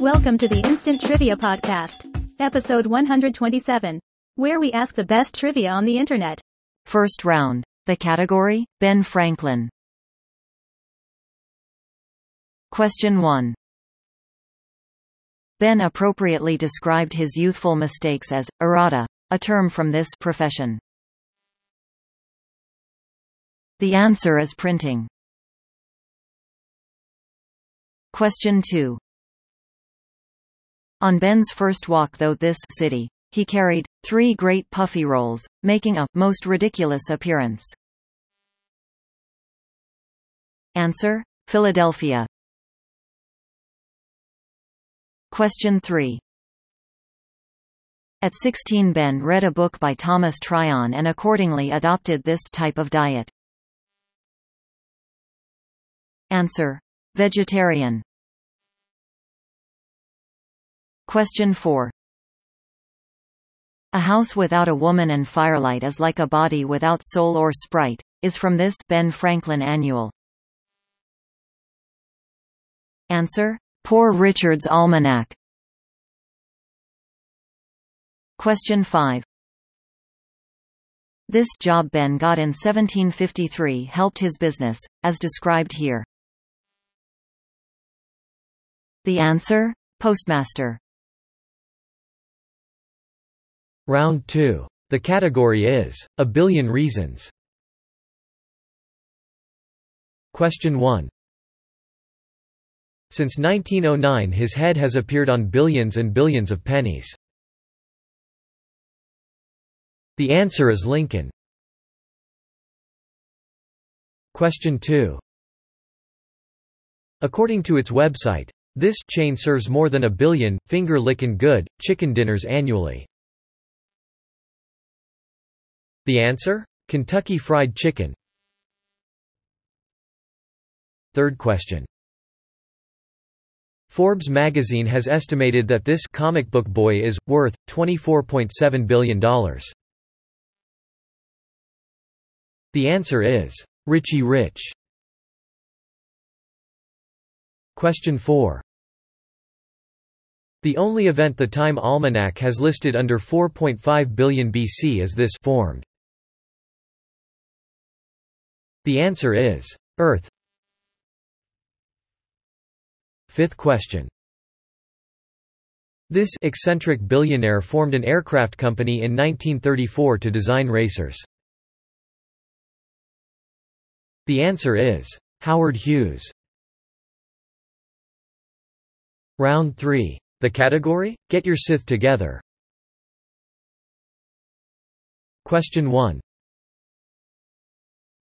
Welcome to the Instant Trivia Podcast, episode 127, where we ask the best trivia on the internet. First round. The category, Ben Franklin. Question 1. Ben appropriately described his youthful mistakes as errata, a term from this profession. The answer is printing. Question 2. On Ben's first walk though this city, he carried three great puffy rolls, making a most ridiculous appearance. Answer: Philadelphia. Question 3. At 16 Ben read a book by Thomas Tryon and accordingly adopted this type of diet. Answer: Vegetarian. Question 4. A house without a woman and firelight is like a body without soul or sprite, is from this Ben Franklin Annual. Answer: Poor Richard's Almanac. Question 5. This job Ben got in 1753 helped his business, as described here. The answer? Postmaster. Round 2. The category is, A Billion Reasons. Question 1. Since 1909 his head has appeared on billions and billions of pennies. The answer is Lincoln. Question 2. According to its website, this chain serves more than a billion, finger-lickin' good, chicken dinners annually. The answer? Kentucky Fried Chicken. Third question. Forbes magazine has estimated that this comic book boy is worth $24.7 billion. The answer is Richie Rich. Question 4. The only event the Time Almanac has listed under 4.5 billion BC is this formed. The answer is Earth. Fifth question. This eccentric billionaire formed an aircraft company in 1934 to design racers. The answer is Howard Hughes. Round 3. The category? Get your Sith together. Question 1.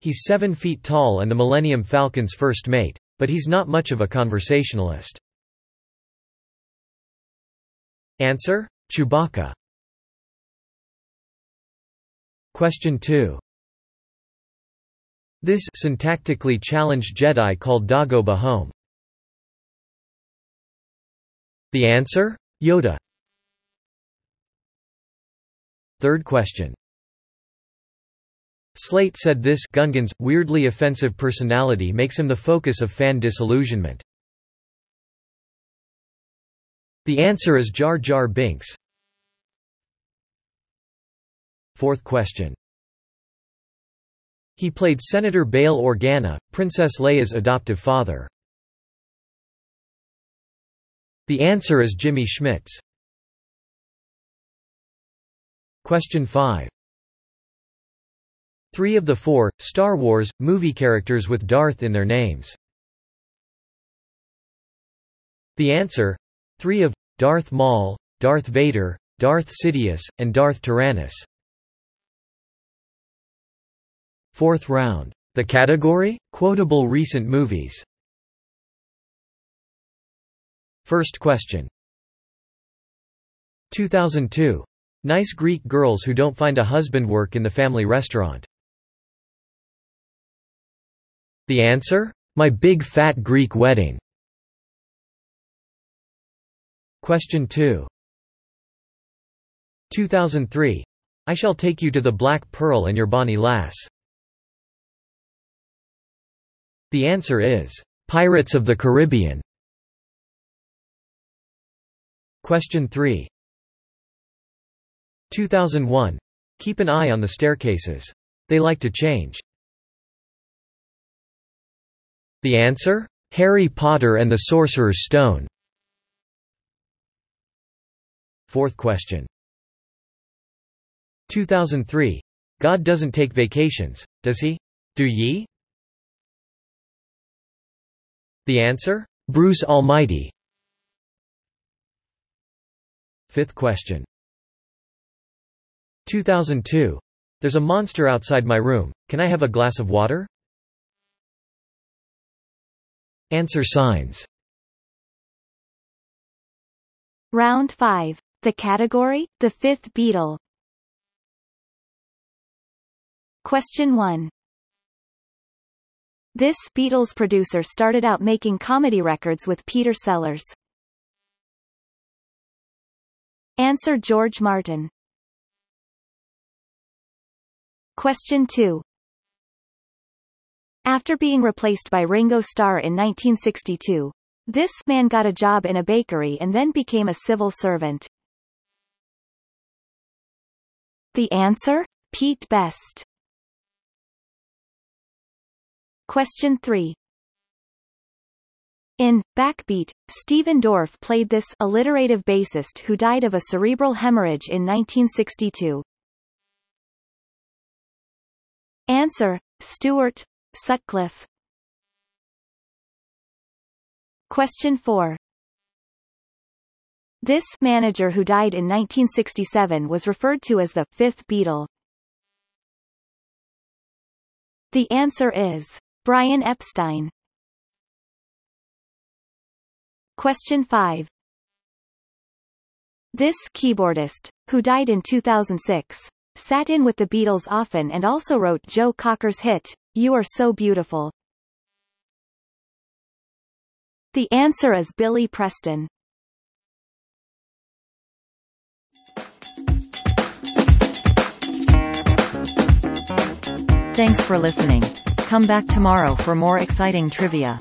He's 7 feet tall and the Millennium Falcon's first mate. But he's not much of a conversationalist. Answer? Chewbacca. Question 2. This syntactically challenged Jedi called Dagobah home. The answer? Yoda. Third question. Slate said this Gungan's weirdly offensive personality makes him the focus of fan disillusionment. The answer is Jar Jar Binks. Fourth question. He played Senator Bail Organa, Princess Leia's adoptive father. The answer is Jimmy Smits. Question 5. Three of the four, Star Wars, movie characters with Darth in their names. The answer? Three of Darth Maul, Darth Vader, Darth Sidious, and Darth Tyrannus. Fourth round. The category? Quotable recent movies. First question. 2002. Nice Greek girls who don't find a husband work in the family restaurant. The answer? My Big Fat Greek Wedding. Question 2. 2003. I shall take you to the Black Pearl and your bonny lass. The answer is Pirates of the Caribbean. Question 3. 2001. Keep an eye on the staircases. They like to change. The answer? Harry Potter and the Sorcerer's Stone. Fourth question. 2003. God doesn't take vacations, does he? Do ye? The answer? Bruce Almighty. Fifth question. 2002. There's a monster outside my room, can I have a glass of water? Answer signs. Round 5. The category, the fifth Beatle. Question 1. This Beatles producer started out making comedy records with Peter Sellers. Answer George Martin. Question 2. After being replaced by Ringo Starr in 1962, this man got a job in a bakery and then became a civil servant. The answer? Pete Best. Question 3. In Backbeat, Stephen Dorff played this alliterative bassist who died of a cerebral hemorrhage in 1962. Answer: Stuart Sutcliffe. Question 4. This manager who died in 1967 was referred to as the fifth Beatle. The answer is Brian Epstein. Question 5. This keyboardist, who died in 2006, sat in with the Beatles often and also wrote Joe Cocker's hit, You Are So Beautiful. The answer is Billy Preston. Thanks for listening. Come back tomorrow for more exciting trivia.